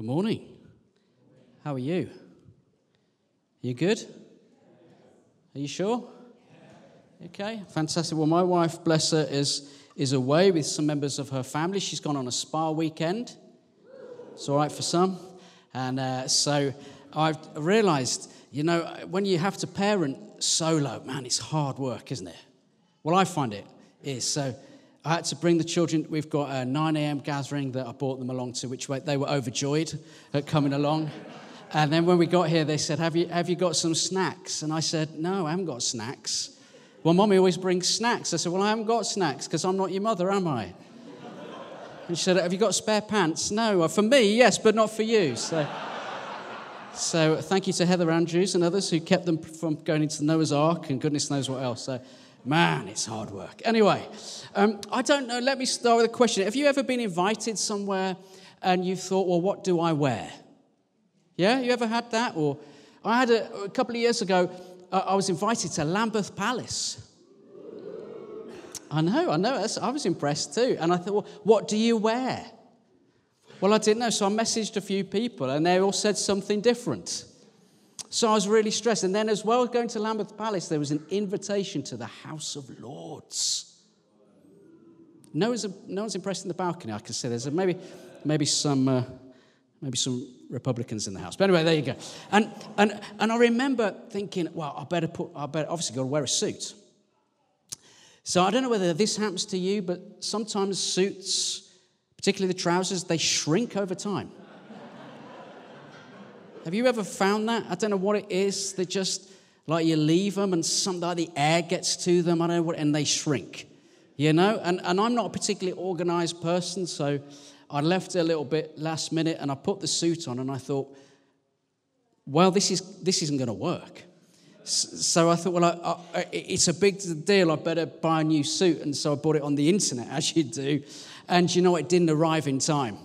Good morning. How are you? You good? Are you sure? Okay, fantastic. Well, my wife, bless her, is, is away with some members of her family. She's gone on a spa weekend. It's all right for some. And uh, so I've realized, you know, when you have to parent solo, man, it's hard work, isn't it? Well, I find it is. So I had to bring the children. We've got a 9 a.m. gathering that I brought them along to, which they were overjoyed at coming along. And then when we got here, they said, have you, have you got some snacks? And I said, No, I haven't got snacks. Well, mommy always brings snacks. I said, Well, I haven't got snacks because I'm not your mother, am I? And she said, Have you got spare pants? No. For me, yes, but not for you. So, so thank you to Heather Andrews and others who kept them from going into the Noah's Ark and goodness knows what else. So, man, it's hard work. Anyway, um, I don't know. Let me start with a question. Have you ever been invited somewhere and you thought, Well, what do I wear? Yeah, you ever had that? Or I had a, a couple of years ago, uh, I was invited to Lambeth Palace. I know, I know. I was impressed too. And I thought, well, what do you wear? Well, I didn't know. So I messaged a few people and they all said something different. So I was really stressed. And then, as well as going to Lambeth Palace, there was an invitation to the House of Lords. No one's, no one's impressed in the balcony, I can say. There's a, maybe, maybe, some, uh, maybe some Republicans in the House. But anyway, there you go. And, and, and I remember thinking, well, I better put, I better obviously got to wear a suit. So I don't know whether this happens to you, but sometimes suits, particularly the trousers, they shrink over time. Have you ever found that? I don't know what it is. They just, like you leave them and some, like the air gets to them, I don't know what, and they shrink. You know? And, and I'm not a particularly organized person, so I left a little bit last minute and I put the suit on and I thought, well, this, is, this isn't going to work. So I thought, well, I, I, it's a big deal. I better buy a new suit. And so I bought it on the internet, as you do. And you know, it didn't arrive in time.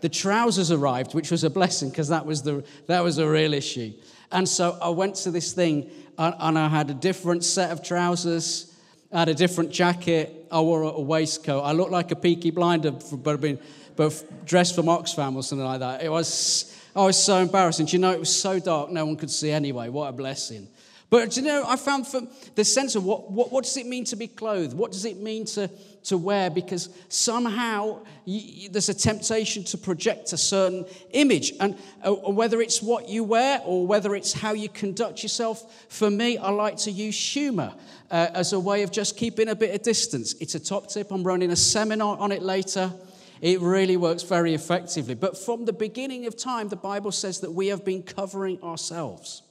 The trousers arrived, which was a blessing because that, was the, that was a real issue. And so I went to this thing and, and I had a different set of trousers, I had a different jacket, I wore a waistcoat. I looked like a peaky blinder, but being but dressed from Oxfam or something like that. It was, I was so embarrassing. Do you know, it was so dark, no one could see anyway. What a blessing. But you know, I found for the sense of what, what, what does it mean to be clothed? What does it mean to, to wear? Because somehow you, there's a temptation to project a certain image. And uh, whether it's what you wear or whether it's how you conduct yourself, for me, I like to use humor uh, as a way of just keeping a bit of distance. It's a top tip. I'm running a seminar on it later. It really works very effectively. But from the beginning of time, the Bible says that we have been covering ourselves.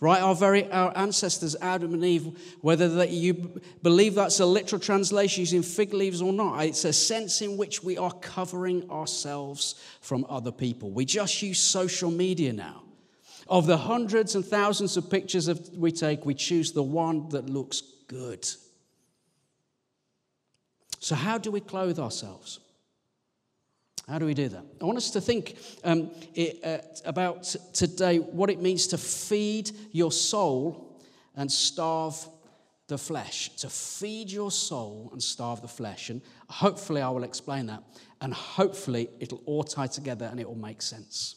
Right? Our very our ancestors, Adam and Eve, whether that you believe that's a literal translation using fig leaves or not, it's a sense in which we are covering ourselves from other people. We just use social media now. Of the hundreds and thousands of pictures that we take, we choose the one that looks good. So, how do we clothe ourselves? How do we do that? I want us to think um, it, uh, about today what it means to feed your soul and starve the flesh. To feed your soul and starve the flesh. And hopefully, I will explain that. And hopefully, it'll all tie together and it will make sense.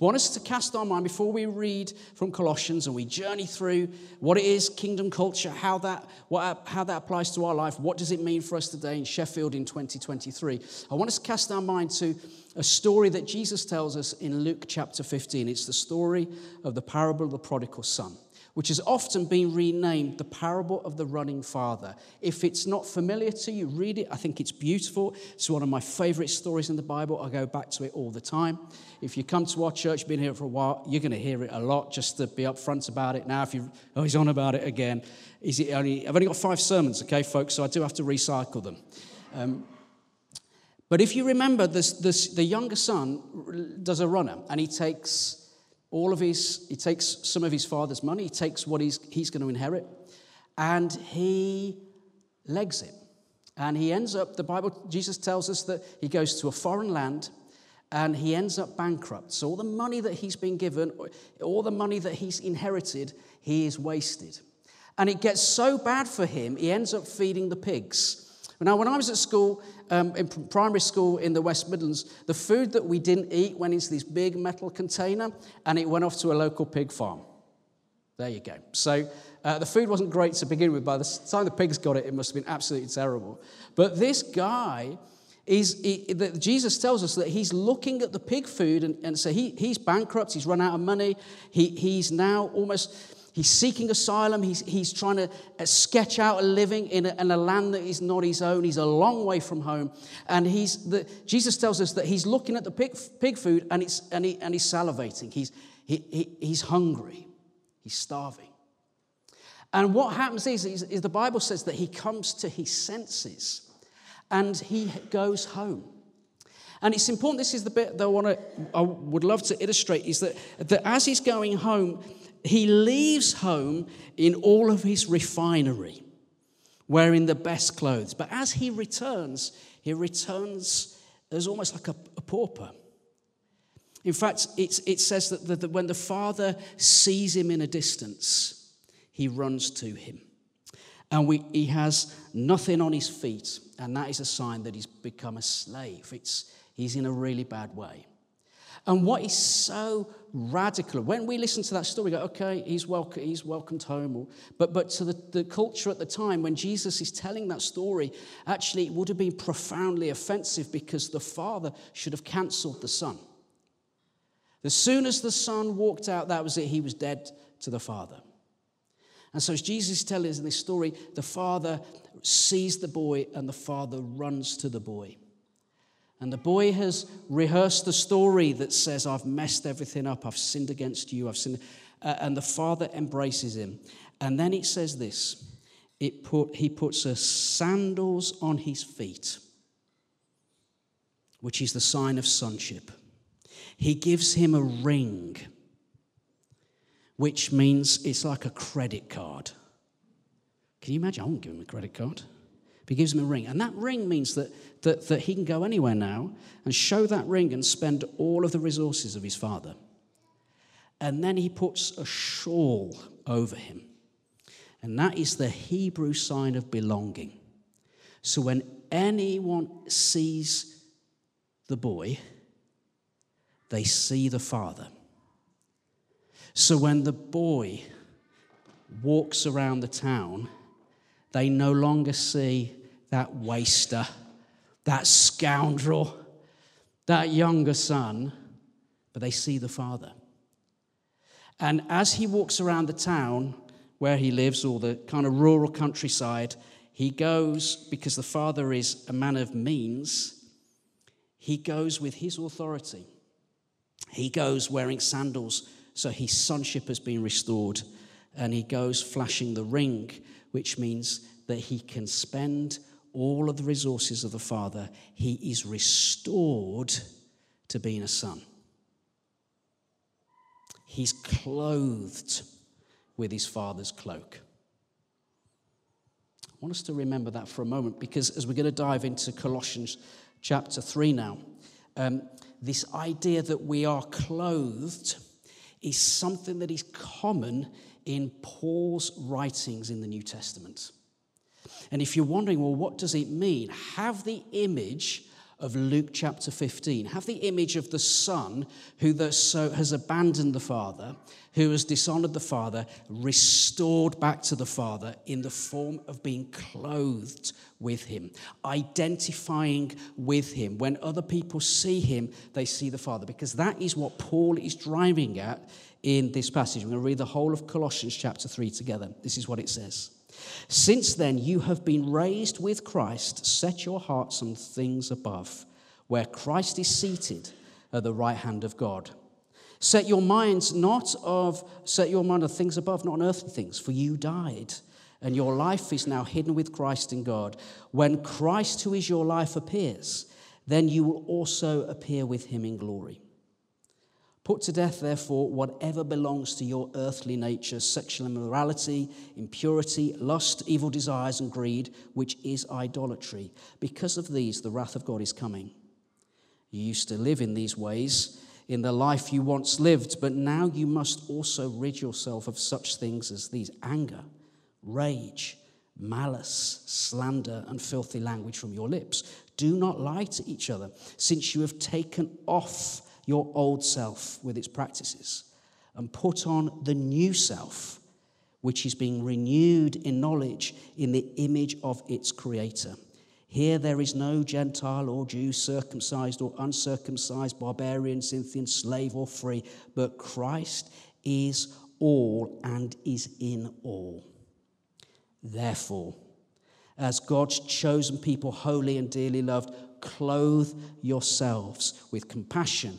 I want us to cast our mind before we read from Colossians and we journey through what it is, kingdom culture, how that, what, how that applies to our life, what does it mean for us today in Sheffield in 2023. I want us to cast our mind to a story that Jesus tells us in Luke chapter 15. It's the story of the parable of the prodigal son which has often been renamed the parable of the running father. If it's not familiar to you, read it. I think it's beautiful. It's one of my favorite stories in the Bible. I go back to it all the time. If you come to our church, been here for a while, you're going to hear it a lot just to be upfront about it. Now, if you, oh, he's on about it again. Is it only, I've only got five sermons, okay, folks, so I do have to recycle them. Um, but if you remember, this, this, the younger son does a runner and he takes all of his, he takes some of his father's money, he takes what he's, he's going to inherit, and he legs it. And he ends up, the Bible, Jesus tells us that he goes to a foreign land and he ends up bankrupt. So all the money that he's been given, all the money that he's inherited, he is wasted. And it gets so bad for him, he ends up feeding the pigs. Now, when I was at school, um, in primary school in the West Midlands, the food that we didn't eat went into this big metal container and it went off to a local pig farm. There you go. So uh, the food wasn't great to begin with. By the time the pigs got it, it must have been absolutely terrible. But this guy is he, Jesus tells us that he's looking at the pig food and, and so he, he's bankrupt, he's run out of money, he, he's now almost he's seeking asylum, he's, he's trying to uh, sketch out a living in a, in a land that is not his own, he's a long way from home. And he's the, Jesus tells us that he's looking at the pig, pig food and, it's, and, he, and he's salivating, he's, he, he, he's hungry, he's starving. And what happens is, is, is the Bible says that he comes to his senses and he goes home. And it's important, this is the bit that I, want to, I would love to illustrate, is that, that as he's going home, he leaves home in all of his refinery, wearing the best clothes. But as he returns, he returns as almost like a, a pauper. In fact, it says that, that, that when the father sees him in a distance, he runs to him. And we, he has nothing on his feet, and that is a sign that he's become a slave. It's, he's in a really bad way. And what is so radical, when we listen to that story, we go, okay, he's, welcome, he's welcomed home. But, but to the, the culture at the time, when Jesus is telling that story, actually, it would have been profoundly offensive because the father should have cancelled the son. As soon as the son walked out, that was it, he was dead to the father. And so, as Jesus is telling us in this story, the father sees the boy and the father runs to the boy. And the boy has rehearsed the story that says, I've messed everything up, I've sinned against you, I've sinned. Uh, and the father embraces him. And then it says this it put, he puts a sandals on his feet, which is the sign of sonship. He gives him a ring which means it's like a credit card. Can you imagine? I won't give him a credit card. He gives him a ring. And that ring means that, that, that he can go anywhere now and show that ring and spend all of the resources of his father. And then he puts a shawl over him. And that is the Hebrew sign of belonging. So when anyone sees the boy, they see the father. So when the boy walks around the town, they no longer see that waster, that scoundrel, that younger son, but they see the father. And as he walks around the town where he lives, or the kind of rural countryside, he goes, because the father is a man of means, he goes with his authority. He goes wearing sandals so his sonship has been restored. And he goes flashing the ring, which means that he can spend all of the resources of the Father. He is restored to being a son. He's clothed with his Father's cloak. I want us to remember that for a moment because as we're going to dive into Colossians chapter 3 now, um, this idea that we are clothed is something that is common in Paul's writings in the New Testament. And if you're wondering, well, what does it mean? Have the image of Luke chapter 15. Have the image of the son who the, so has abandoned the father, who has dishonored the father, restored back to the father in the form of being clothed with him, identifying with him. When other people see him, they see the father, because that is what Paul is driving at in this passage. We're going to read the whole of Colossians chapter 3 together. This is what it says. Since then, you have been raised with Christ. Set your hearts on things above, where Christ is seated at the right hand of God. Set your minds not of set your mind on things above, not on earthly things, for you died, and your life is now hidden with Christ in God. When Christ, who is your life, appears, then you will also appear with him in glory. Put to death, therefore, whatever belongs to your earthly nature sexual immorality, impurity, lust, evil desires, and greed, which is idolatry. Because of these, the wrath of God is coming. You used to live in these ways in the life you once lived, but now you must also rid yourself of such things as these anger, rage, malice, slander, and filthy language from your lips. Do not lie to each other, since you have taken off your old self with its practices and put on the new self, which is being renewed in knowledge in the image of its creator. Here there is no Gentile or Jew, circumcised or uncircumcised, barbarian, Scythian, slave or free, but Christ is all and is in all. Therefore, as God's chosen people, holy and dearly loved, clothe yourselves with compassion,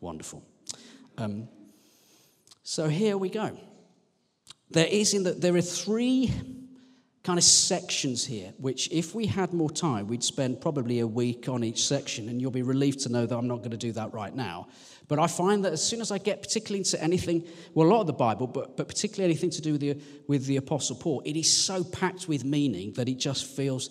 Wonderful. Um, so here we go. There is in the, there are three kind of sections here, which if we had more time, we'd spend probably a week on each section, and you'll be relieved to know that I'm not going to do that right now. But I find that as soon as I get particularly into anything, well, a lot of the Bible, but, but particularly anything to do with the, with the Apostle Paul, it is so packed with meaning that it just feels,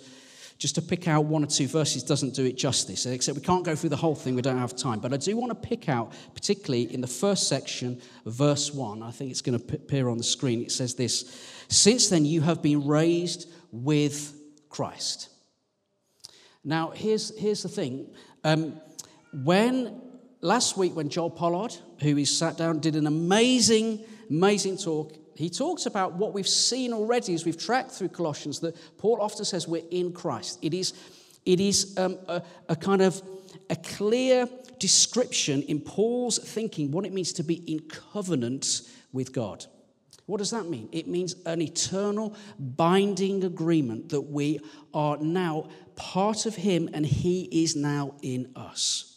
just to pick out one or two verses doesn't do it justice. Except we can't go through the whole thing, we don't have time. But I do want to pick out, particularly in the first section, verse 1. I think it's going to appear on the screen. It says this Since then you have been raised with Christ. Now, here's, here's the thing. Um, when last week when Joel Pollard, who is sat down, did an amazing, amazing talk, he talks about what we've seen already as we've tracked through Colossians that Paul often says we're in Christ. It is, it is um, a, a kind of a clear description in Paul's thinking what it means to be in covenant with God. What does that mean? It means an eternal binding agreement that we are now part of Him and He is now in us.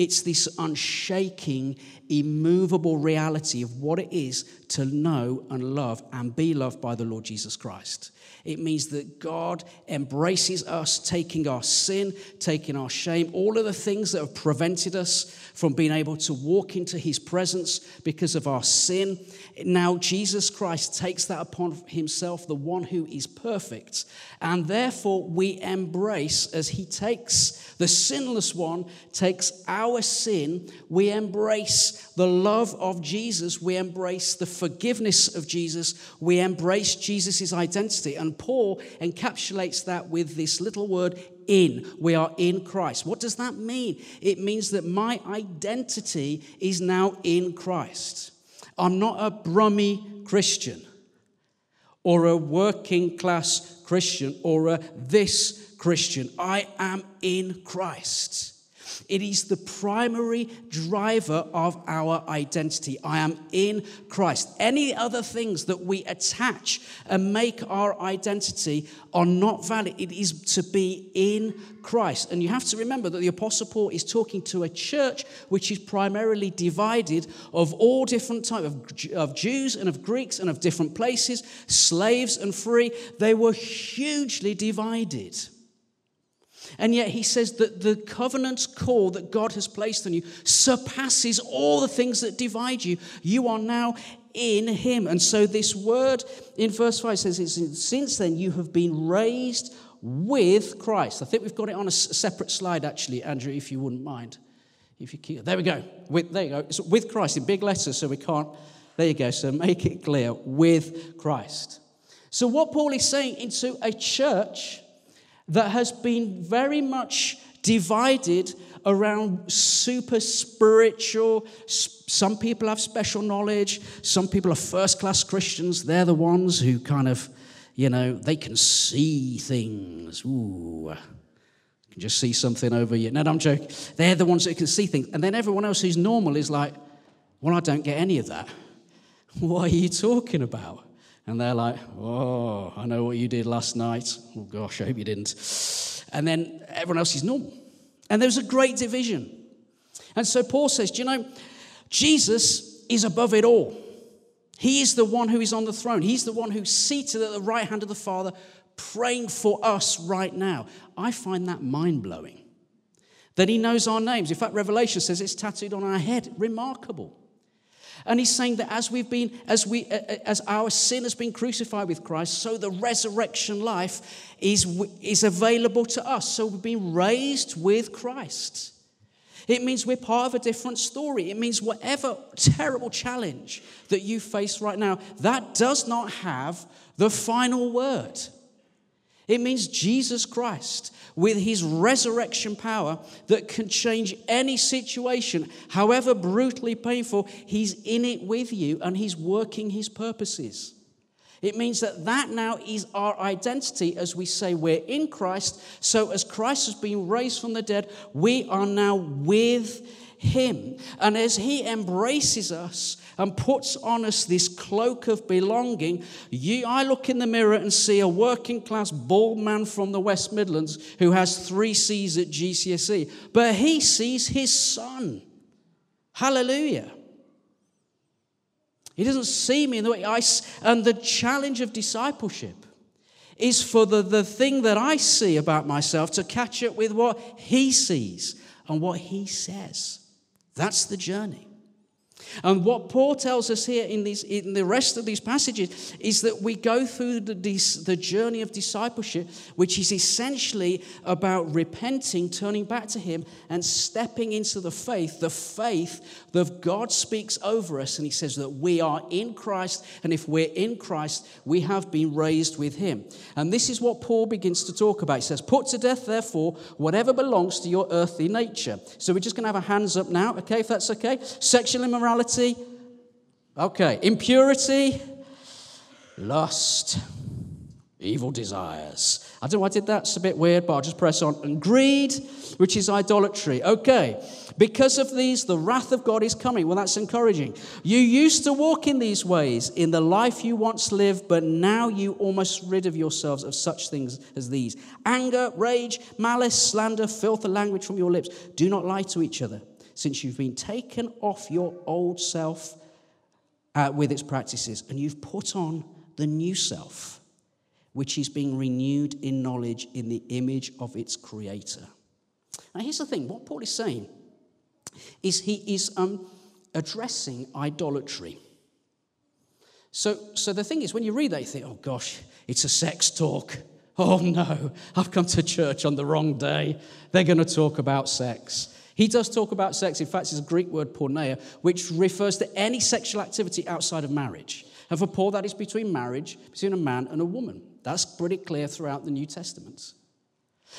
It's this unshaking, immovable reality of what it is to know and love and be loved by the Lord Jesus Christ. It means that God embraces us, taking our sin, taking our shame, all of the things that have prevented us from being able to walk into His presence because of our sin. Now, Jesus Christ takes that upon Himself, the one who is perfect. And therefore, we embrace, as He takes the sinless one, takes our sin, we embrace the love of Jesus, we embrace the forgiveness of Jesus, we embrace Jesus' identity. And Paul encapsulates that with this little word in. We are in Christ. What does that mean? It means that my identity is now in Christ. I'm not a brummy Christian or a working class Christian or a this Christian. I am in Christ. It is the primary driver of our identity. I am in Christ. Any other things that we attach and make our identity are not valid. It is to be in Christ. And you have to remember that the Apostle Paul is talking to a church which is primarily divided of all different types of, of Jews and of Greeks and of different places, slaves and free. They were hugely divided. And yet he says that the covenant call that God has placed on you surpasses all the things that divide you. You are now in him. And so this word in verse 5 says, Since then you have been raised with Christ. I think we've got it on a separate slide, actually, Andrew, if you wouldn't mind. If you keep, there we go. With, there you go. It's with Christ in big letters, so we can't. There you go. So make it clear with Christ. So, what Paul is saying into a church that has been very much divided around super spiritual. Some people have special knowledge, some people are first class Christians. They're the ones who kind of, you know, they can see things. Ooh, can just see something over you. No, I'm joking. They're the ones that can see things. And then everyone else who's normal is like, well, I don't get any of that. What are you talking about? And they're like, oh, I know what you did last night. Oh, gosh, I hope you didn't. And then everyone else is normal. And there's a great division. And so Paul says, do you know, Jesus is above it all. He is the one who is on the throne. He's the one who's seated at the right hand of the Father, praying for us right now. I find that mind blowing. That he knows our names. In fact, Revelation says it's tattooed on our head. Remarkable. And he's saying that as we've been, as we, uh, uh, as our sin has been crucified with Christ, so the resurrection life is, is available to us. So we've been raised with Christ. It means we're part of a different story. It means whatever terrible challenge that you face right now, that does not have the final word. It means Jesus Christ with his resurrection power that can change any situation, however brutally painful, he's in it with you and he's working his purposes. It means that that now is our identity as we say we're in Christ. So, as Christ has been raised from the dead, we are now with him. And as he embraces us and puts on us this cloak of belonging, you, I look in the mirror and see a working class bald man from the West Midlands who has three C's at GCSE. But he sees his son. Hallelujah. He doesn't see me in the way I. And the challenge of discipleship is for the, the thing that I see about myself to catch up with what he sees and what he says. That's the journey. And what Paul tells us here in, these, in the rest of these passages is that we go through the, the journey of discipleship, which is essentially about repenting, turning back to Him, and stepping into the faith, the faith that God speaks over us. And He says that we are in Christ, and if we're in Christ, we have been raised with Him. And this is what Paul begins to talk about. He says, Put to death, therefore, whatever belongs to your earthly nature. So we're just going to have our hands up now, okay, if that's okay. Sexual immorality immorality. Okay, impurity, lust, evil desires. I don't know why I did that, it's a bit weird, but I'll just press on. And greed, which is idolatry. Okay, because of these, the wrath of God is coming. Well, that's encouraging. You used to walk in these ways in the life you once lived, but now you almost rid of yourselves of such things as these anger, rage, malice, slander, filth, and language from your lips. Do not lie to each other since you've been taken off your old self uh, with its practices and you've put on the new self, which is being renewed in knowledge in the image of its creator. Now, here's the thing what Paul is saying is he is um, addressing idolatry. So, so the thing is, when you read that, you think, oh gosh, it's a sex talk. Oh no, I've come to church on the wrong day. They're going to talk about sex. He does talk about sex. In fact, it's a Greek word, porneia, which refers to any sexual activity outside of marriage. And for Paul, that is between marriage, between a man and a woman. That's pretty clear throughout the New Testament.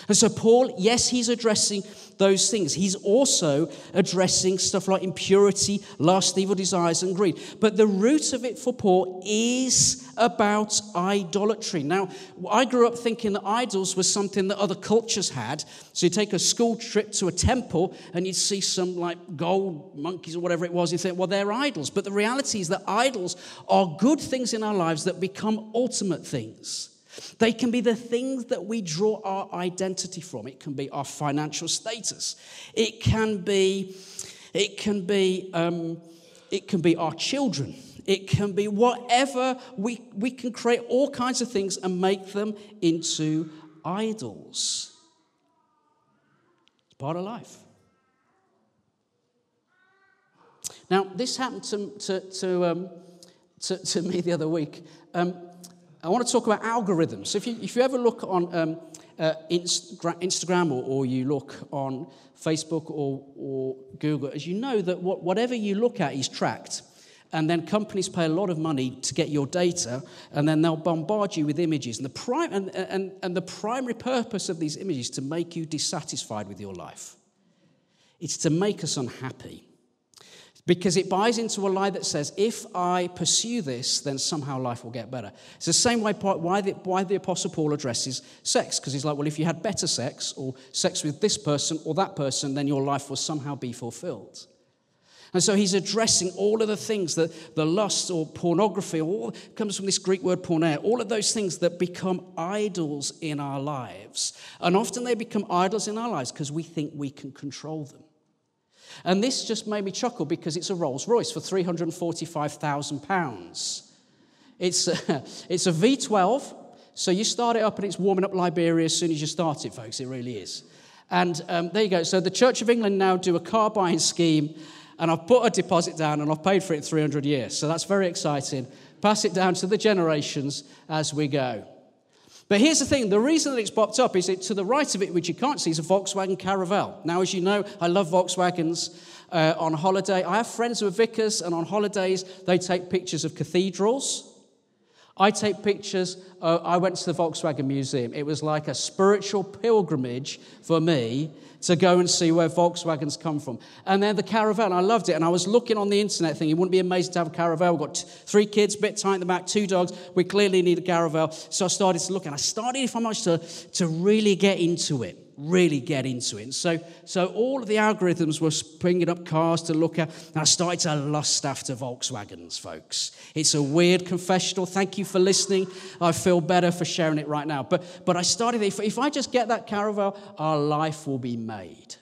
And so, Paul, yes, he's addressing those things. He's also addressing stuff like impurity, lust, evil desires, and greed. But the root of it for Paul is about idolatry. Now, I grew up thinking that idols was something that other cultures had. So, you take a school trip to a temple and you'd see some like gold monkeys or whatever it was. You think, well, they're idols. But the reality is that idols are good things in our lives that become ultimate things. They can be the things that we draw our identity from. It can be our financial status. It can be, it can be, um, it can be our children. It can be whatever. We, we can create all kinds of things and make them into idols. It's part of life. Now, this happened to, to, to, um, to, to me the other week. Um, I want to talk about algorithms. If you, if you ever look on um, uh, Instagram or, or, you look on Facebook or, or Google, as you know that what, whatever you look at is tracked. And then companies pay a lot of money to get your data, and then they'll bombard you with images. And the, prim- and, and, and the primary purpose of these images is to make you dissatisfied with your life. It's to make us unhappy because it buys into a lie that says, if I pursue this, then somehow life will get better. It's the same way why the, why the Apostle Paul addresses sex, because he's like, well, if you had better sex, or sex with this person or that person, then your life will somehow be fulfilled. And so he's addressing all of the things that the lust or pornography, all comes from this Greek word porneia, all of those things that become idols in our lives. And often they become idols in our lives because we think we can control them. And this just made me chuckle because it's a Rolls Royce for £345,000. It's it's a V12, so you start it up and it's warming up Liberia as soon as you start it, folks. It really is. And um, there you go. So the Church of England now do a car buying scheme and I've put a deposit down and I've paid for it 300 years. So that's very exciting. Pass it down to the generations as we go. But here's the thing the reason that it's popped up is that to the right of it, which you can't see, is a Volkswagen Caravelle. Now, as you know, I love Volkswagens. Uh, on holiday, I have friends who are vicars, and on holidays, they take pictures of cathedrals. I take pictures. Uh, I went to the Volkswagen Museum. It was like a spiritual pilgrimage for me to go and see where Volkswagens come from. And then the Caravelle, I loved it. And I was looking on the internet thinking, it wouldn't be amazing to have a Caravelle. We've got three kids, bit tight in the back, two dogs. We clearly need a Caravelle. So I started to look, and I started, if I'm honest, to, to really get into it really get into it. And so, so all of the algorithms were bringing up cars to look at, and I started to lust after Volkswagens, folks. It's a weird confessional. Thank you for listening. I feel better for sharing it right now. But, but I started, if, if I just get that Caravelle, our life will be made.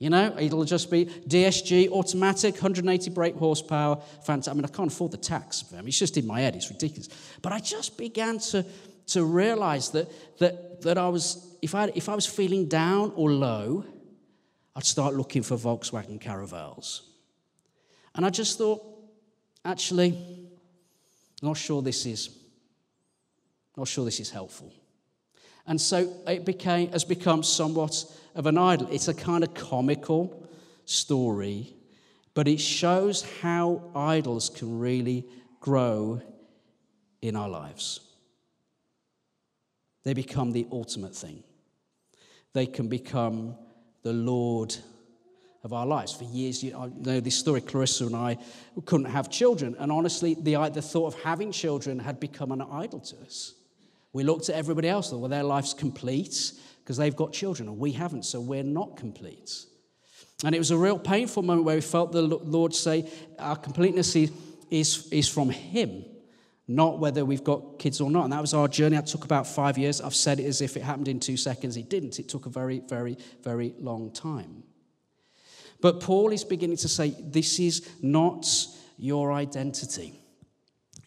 You know, it'll just be DSG, automatic, 180 brake horsepower. Fantastic. I mean, I can't afford the tax. I mean, it's just in my head. It's ridiculous. But I just began to, to realize that, that, that I was if I, if I was feeling down or low, I'd start looking for Volkswagen Caravelles. And I just thought, actually, not sure this is, not sure this is helpful. And so it became, has become somewhat of an idol. It's a kind of comical story, but it shows how idols can really grow in our lives. They become the ultimate thing they can become the Lord of our lives. For years, know, know this story, Clarissa and I couldn't have children. And honestly, the, the thought of having children had become an idol to us. We looked at everybody else, well, their life's complete because they've got children, and we haven't, so we're not complete. And it was a real painful moment where we felt the Lord say, Our completeness is, is, is from Him not whether we've got kids or not. And that was our journey. It took about five years. I've said it as if it happened in two seconds. It didn't. It took a very, very, very long time. But Paul is beginning to say this is not your identity.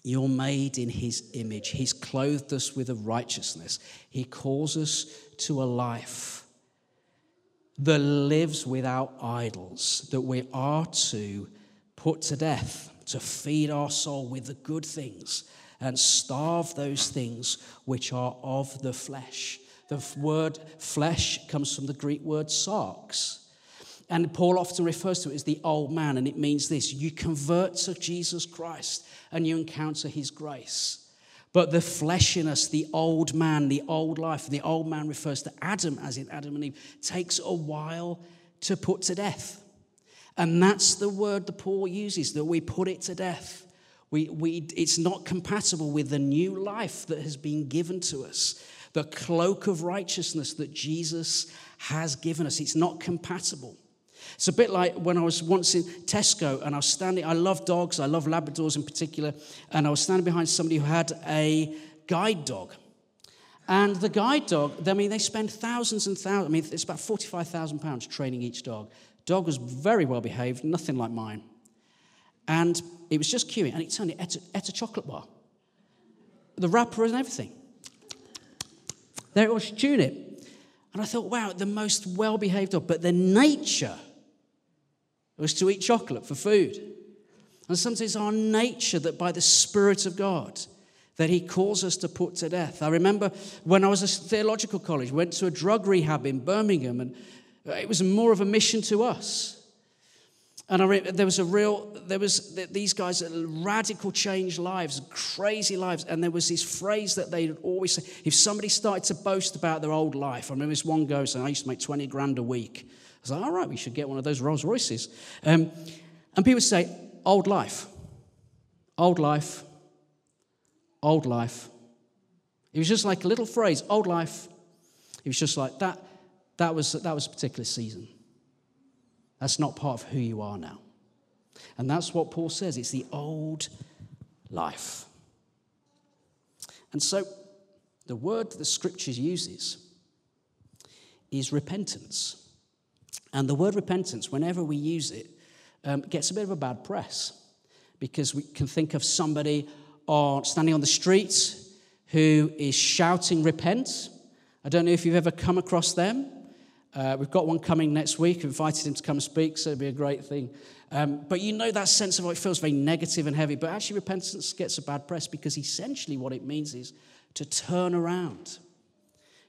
You're made in his image. He's clothed us with a righteousness. He calls us to a life that lives without idols, that we are to put to death to feed our soul with the good things and starve those things which are of the flesh. The word flesh comes from the Greek word sarx. And Paul often refers to it as the old man, and it means this you convert to Jesus Christ and you encounter his grace. But the fleshiness, the old man, the old life, the old man refers to Adam, as in Adam and Eve, takes a while to put to death. And that's the word that Paul uses, that we put it to death. We, we, it's not compatible with the new life that has been given to us, the cloak of righteousness that Jesus has given us. It's not compatible. It's a bit like when I was once in Tesco and I was standing, I love dogs, I love Labradors in particular, and I was standing behind somebody who had a guide dog. And the guide dog, I mean, they spend thousands and thousands, I mean, it's about £45,000 training each dog. Dog was very well behaved, nothing like mine. And it was just queuing, and it turned it ate a, ate a chocolate bar. The wrapper and everything. There it was, chewing it. And I thought, wow, the most well behaved dog. But the nature was to eat chocolate for food. And sometimes it's our nature that by the Spirit of God, that he calls us to put to death. I remember when I was at theological college, went to a drug rehab in Birmingham, and it was more of a mission to us. And I re- there was a real, there was these guys radical changed lives, crazy lives. And there was this phrase that they would always say if somebody started to boast about their old life, I remember this one guy saying, I used to make 20 grand a week. I was like, all right, we should get one of those Rolls Royces. Um, And people say, old life, old life, old life. It was just like a little phrase, old life. It was just like that. That was, that was a particular season. That's not part of who you are now. And that's what Paul says it's the old life. And so, the word that the scriptures uses is repentance. And the word repentance, whenever we use it, um, gets a bit of a bad press because we can think of somebody on, standing on the street who is shouting, Repent. I don't know if you've ever come across them. Uh, we've got one coming next week. We've invited him to come speak, so it'd be a great thing. Um, but you know that sense of it feels very negative and heavy. But actually, repentance gets a bad press because essentially what it means is to turn around,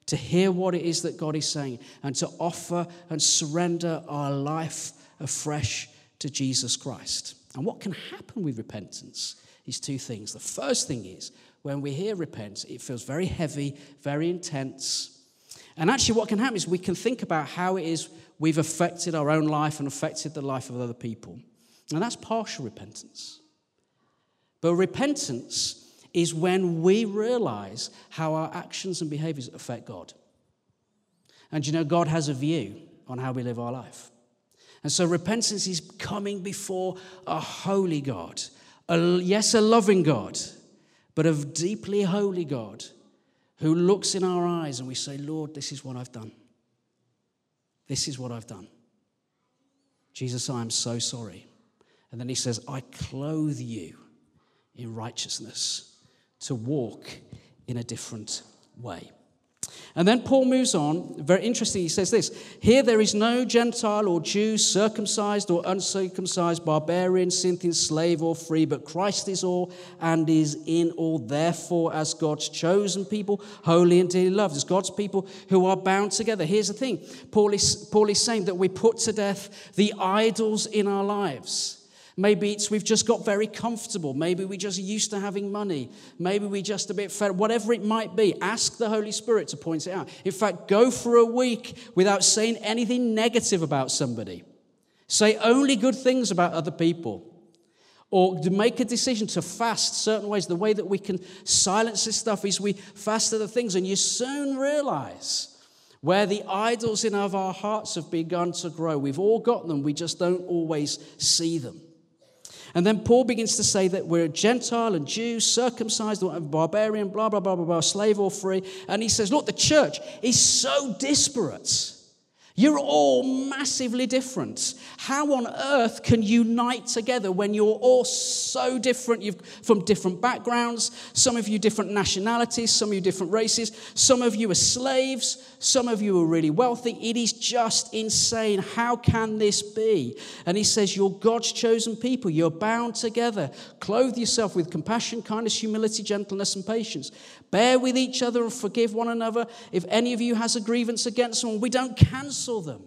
to hear what it is that God is saying, and to offer and surrender our life afresh to Jesus Christ. And what can happen with repentance is two things. The first thing is when we hear repent, it feels very heavy, very intense. And actually, what can happen is we can think about how it is we've affected our own life and affected the life of other people. And that's partial repentance. But repentance is when we realize how our actions and behaviors affect God. And you know, God has a view on how we live our life. And so repentance is coming before a holy God, a, yes, a loving God, but a deeply holy God who looks in our eyes and we say, Lord, this is what I've done. This is what I've done. Jesus, I am so sorry. And then he says, I clothe you in righteousness to walk in a different way. And then Paul moves on. Very interesting. He says this Here there is no Gentile or Jew, circumcised or uncircumcised, barbarian, Scythian, slave or free, but Christ is all and is in all. Therefore, as God's chosen people, holy and dearly loved, as God's people who are bound together. Here's the thing Paul is, Paul is saying that we put to death the idols in our lives. Maybe it's we've just got very comfortable. Maybe we're just used to having money. Maybe we're just a bit fed. Whatever it might be, ask the Holy Spirit to point it out. In fact, go for a week without saying anything negative about somebody. Say only good things about other people. Or make a decision to fast certain ways. The way that we can silence this stuff is we fast other things, and you soon realize where the idols in our hearts have begun to grow. We've all got them, we just don't always see them. And then Paul begins to say that we're a Gentile and Jew, circumcised, barbarian, blah, blah, blah, blah, blah, slave or free. And he says, look, the church is so disparate. You're all massively different. How on earth can you unite together when you're all so different? You're from different backgrounds, some of you different nationalities, some of you different races, some of you are slaves, some of you are really wealthy. It is just insane. How can this be? And he says, You're God's chosen people. You're bound together. Clothe yourself with compassion, kindness, humility, gentleness, and patience. Bear with each other and forgive one another. If any of you has a grievance against someone, we don't cancel them.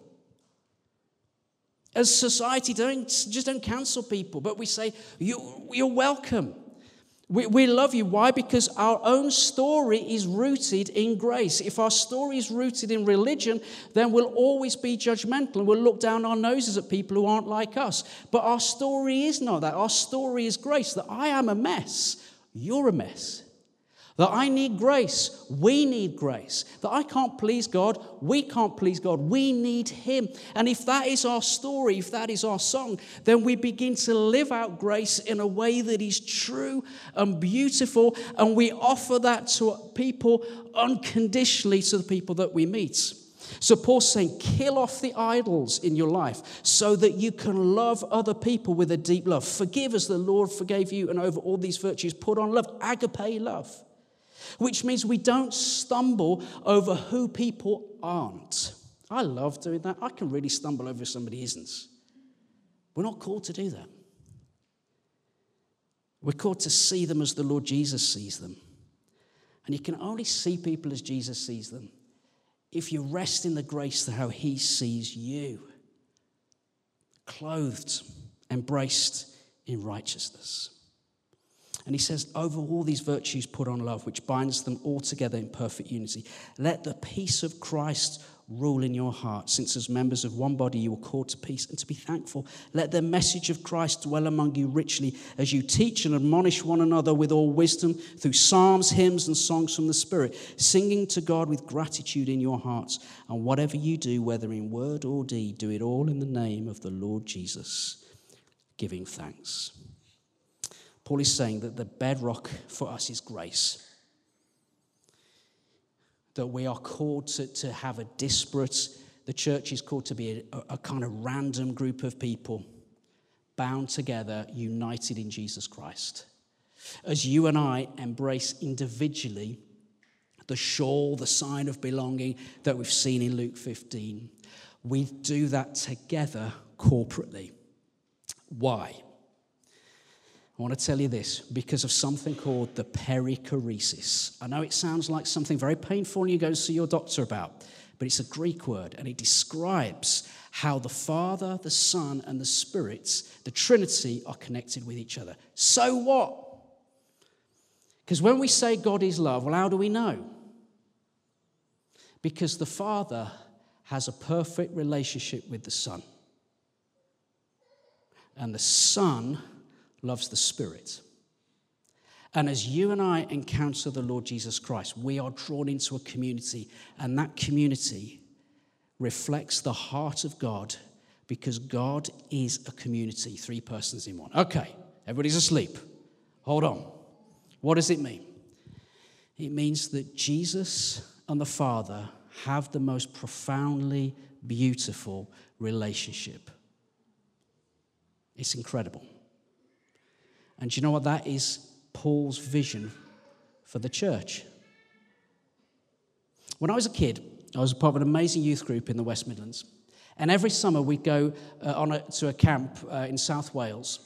As society, don't, just don't cancel people, but we say, you, You're welcome. We, we love you. Why? Because our own story is rooted in grace. If our story is rooted in religion, then we'll always be judgmental and we'll look down our noses at people who aren't like us. But our story is not that. Our story is grace that I am a mess, you're a mess. That I need grace, we need grace. That I can't please God, we can't please God, we need Him. And if that is our story, if that is our song, then we begin to live out grace in a way that is true and beautiful, and we offer that to people unconditionally to the people that we meet. So Paul's saying, kill off the idols in your life so that you can love other people with a deep love. Forgive as the Lord forgave you, and over all these virtues, put on love, agape love which means we don't stumble over who people aren't. I love doing that. I can really stumble over somebody isn't. We're not called to do that. We're called to see them as the Lord Jesus sees them. And you can only see people as Jesus sees them if you rest in the grace of how he sees you clothed, embraced in righteousness. And he says, Over all these virtues, put on love, which binds them all together in perfect unity. Let the peace of Christ rule in your heart, since as members of one body you were called to peace and to be thankful. Let the message of Christ dwell among you richly as you teach and admonish one another with all wisdom through psalms, hymns, and songs from the Spirit, singing to God with gratitude in your hearts. And whatever you do, whether in word or deed, do it all in the name of the Lord Jesus, giving thanks. Paul is saying that the bedrock for us is grace that we are called to, to have a disparate, the church is called to be a, a kind of random group of people bound together, united in Jesus Christ. As you and I embrace individually the shawl, the sign of belonging that we've seen in Luke 15, we do that together corporately. Why? I want to tell you this because of something called the perichoresis. I know it sounds like something very painful and you go see your doctor about, but it's a Greek word and it describes how the Father, the Son, and the Spirit, the Trinity, are connected with each other. So what? Because when we say God is love, well, how do we know? Because the Father has a perfect relationship with the Son. And the Son loves the Spirit. And as you and I encounter the Lord Jesus Christ, we are drawn into a community, and that community reflects the heart of God because God is a community, three persons in one. Okay, everybody's asleep. Hold on. What does it mean? It means that Jesus and the Father have the most profoundly beautiful relationship. It's incredible. And do you know what? That is Paul's vision for the church. When I was a kid, I was part of an amazing youth group in the West Midlands. And every summer we'd go uh, on a, to a camp uh, in South Wales.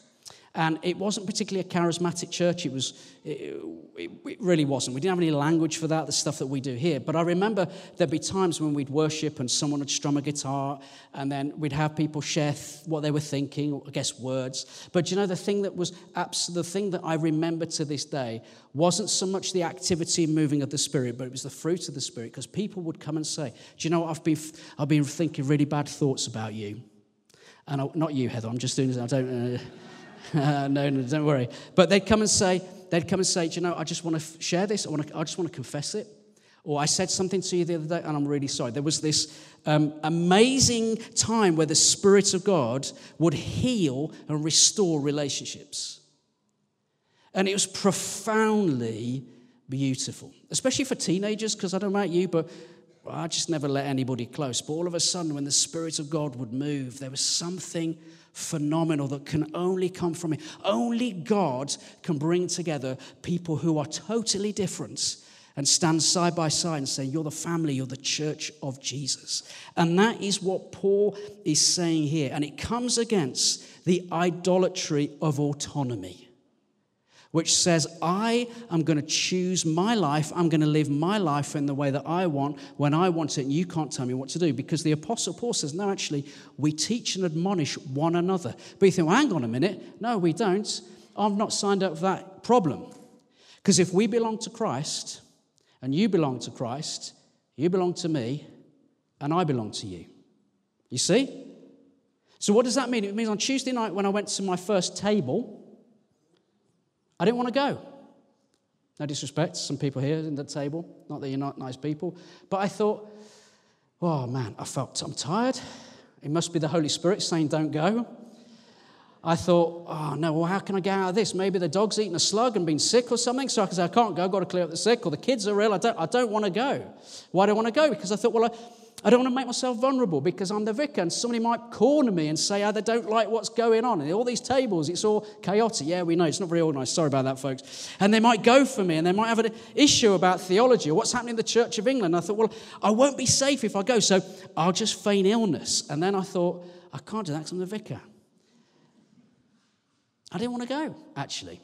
And it wasn't particularly a charismatic church. It was, it, it, it, really wasn't. We didn't have any language for that, the stuff that we do here. But I remember there'd be times when we'd worship and someone would strum a guitar, and then we'd have people share th- what they were thinking, I guess words. But you know, the thing that was abs- the thing that I remember to this day wasn't so much the activity and moving of the Spirit, but it was the fruit of the Spirit. Because people would come and say, "Do you know what? I've been, I've been thinking really bad thoughts about you." And I, not you, Heather. I'm just doing this. I don't. Uh, no, no, don't worry. But they'd come and say, they'd come and say, you know, I just want to share this. I, want to, I just want to confess it. Or I said something to you the other day and I'm really sorry. There was this um, amazing time where the Spirit of God would heal and restore relationships. And it was profoundly beautiful, especially for teenagers, because I don't know about you, but I just never let anybody close. But all of a sudden, when the Spirit of God would move, there was something phenomenal that can only come from Him. Only God can bring together people who are totally different and stand side by side and say, You're the family, you're the church of Jesus. And that is what Paul is saying here. And it comes against the idolatry of autonomy which says, I am going to choose my life. I'm going to live my life in the way that I want, when I want it, and you can't tell me what to do. Because the Apostle Paul says, no, actually, we teach and admonish one another. But you think, well, hang on a minute. No, we don't. I've not signed up for that problem. Because if we belong to Christ, and you belong to Christ, you belong to me, and I belong to you. You see? So, what does that mean? It means on Tuesday night when I went to my first table, I didn't want to go. No disrespect, some people here in the table, not that you're not nice people, but I thought, oh man, I felt I'm tired. It must be the Holy Spirit saying, don't go. I thought, oh no, well, how can I get out of this? Maybe the dog's eaten a slug and been sick or something. So I say, I can't go, I've got to clear up the sick, or the kids are ill. I don't, I don't want to go. Why do I want to go? Because I thought, well, I, I don't want to make myself vulnerable because I'm the vicar and somebody might corner me and say, oh, they don't like what's going on. And all these tables, it's all chaotic. Yeah, we know. It's not very organized. Sorry about that, folks. And they might go for me and they might have an issue about theology or what's happening in the Church of England. And I thought, well, I won't be safe if I go. So I'll just feign illness. And then I thought, I can't do that because I'm the vicar. I didn't want to go, actually.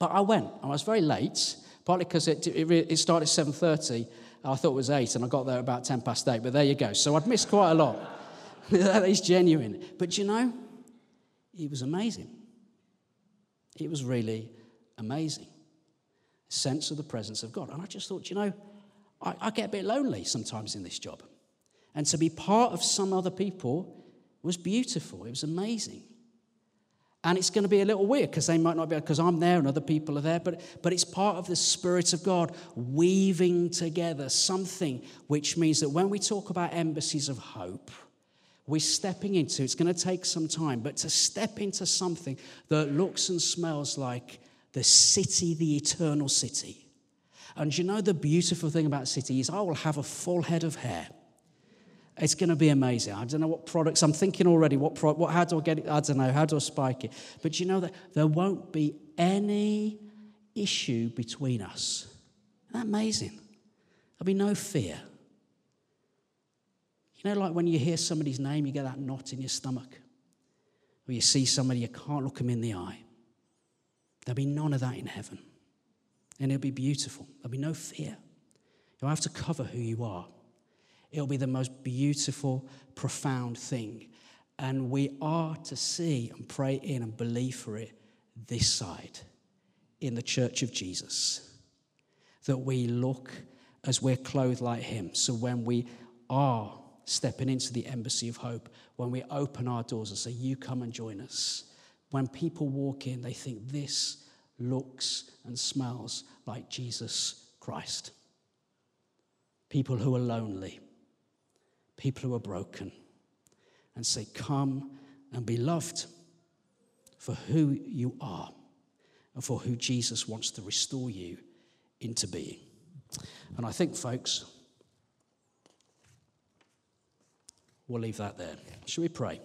But I went. I was very late, partly because it, it, it started at 7.30 I thought it was eight, and I got there about 10 past eight, but there you go. So I'd missed quite a lot. that is genuine. But you know, it was amazing. It was really amazing. Sense of the presence of God. And I just thought, you know, I, I get a bit lonely sometimes in this job. And to be part of some other people was beautiful. It was amazing. And it's going to be a little weird because they might not be, because I'm there and other people are there, but, but it's part of the Spirit of God weaving together something which means that when we talk about embassies of hope, we're stepping into, it's going to take some time, but to step into something that looks and smells like the city, the eternal city. And you know the beautiful thing about city is I will have a full head of hair. It's going to be amazing. I don't know what products. I'm thinking already. What, pro, what? How do I get it? I don't know. How do I spike it? But you know that there won't be any issue between us. Isn't that amazing? There'll be no fear. You know, like when you hear somebody's name, you get that knot in your stomach. Or you see somebody, you can't look them in the eye. There'll be none of that in heaven. And it'll be beautiful. There'll be no fear. You'll have to cover who you are. It'll be the most beautiful, profound thing. And we are to see and pray in and believe for it this side in the church of Jesus. That we look as we're clothed like Him. So when we are stepping into the embassy of hope, when we open our doors and say, You come and join us, when people walk in, they think this looks and smells like Jesus Christ. People who are lonely, people who are broken and say, Come and be loved for who you are and for who Jesus wants to restore you into being. And I think, folks, we'll leave that there. Shall we pray?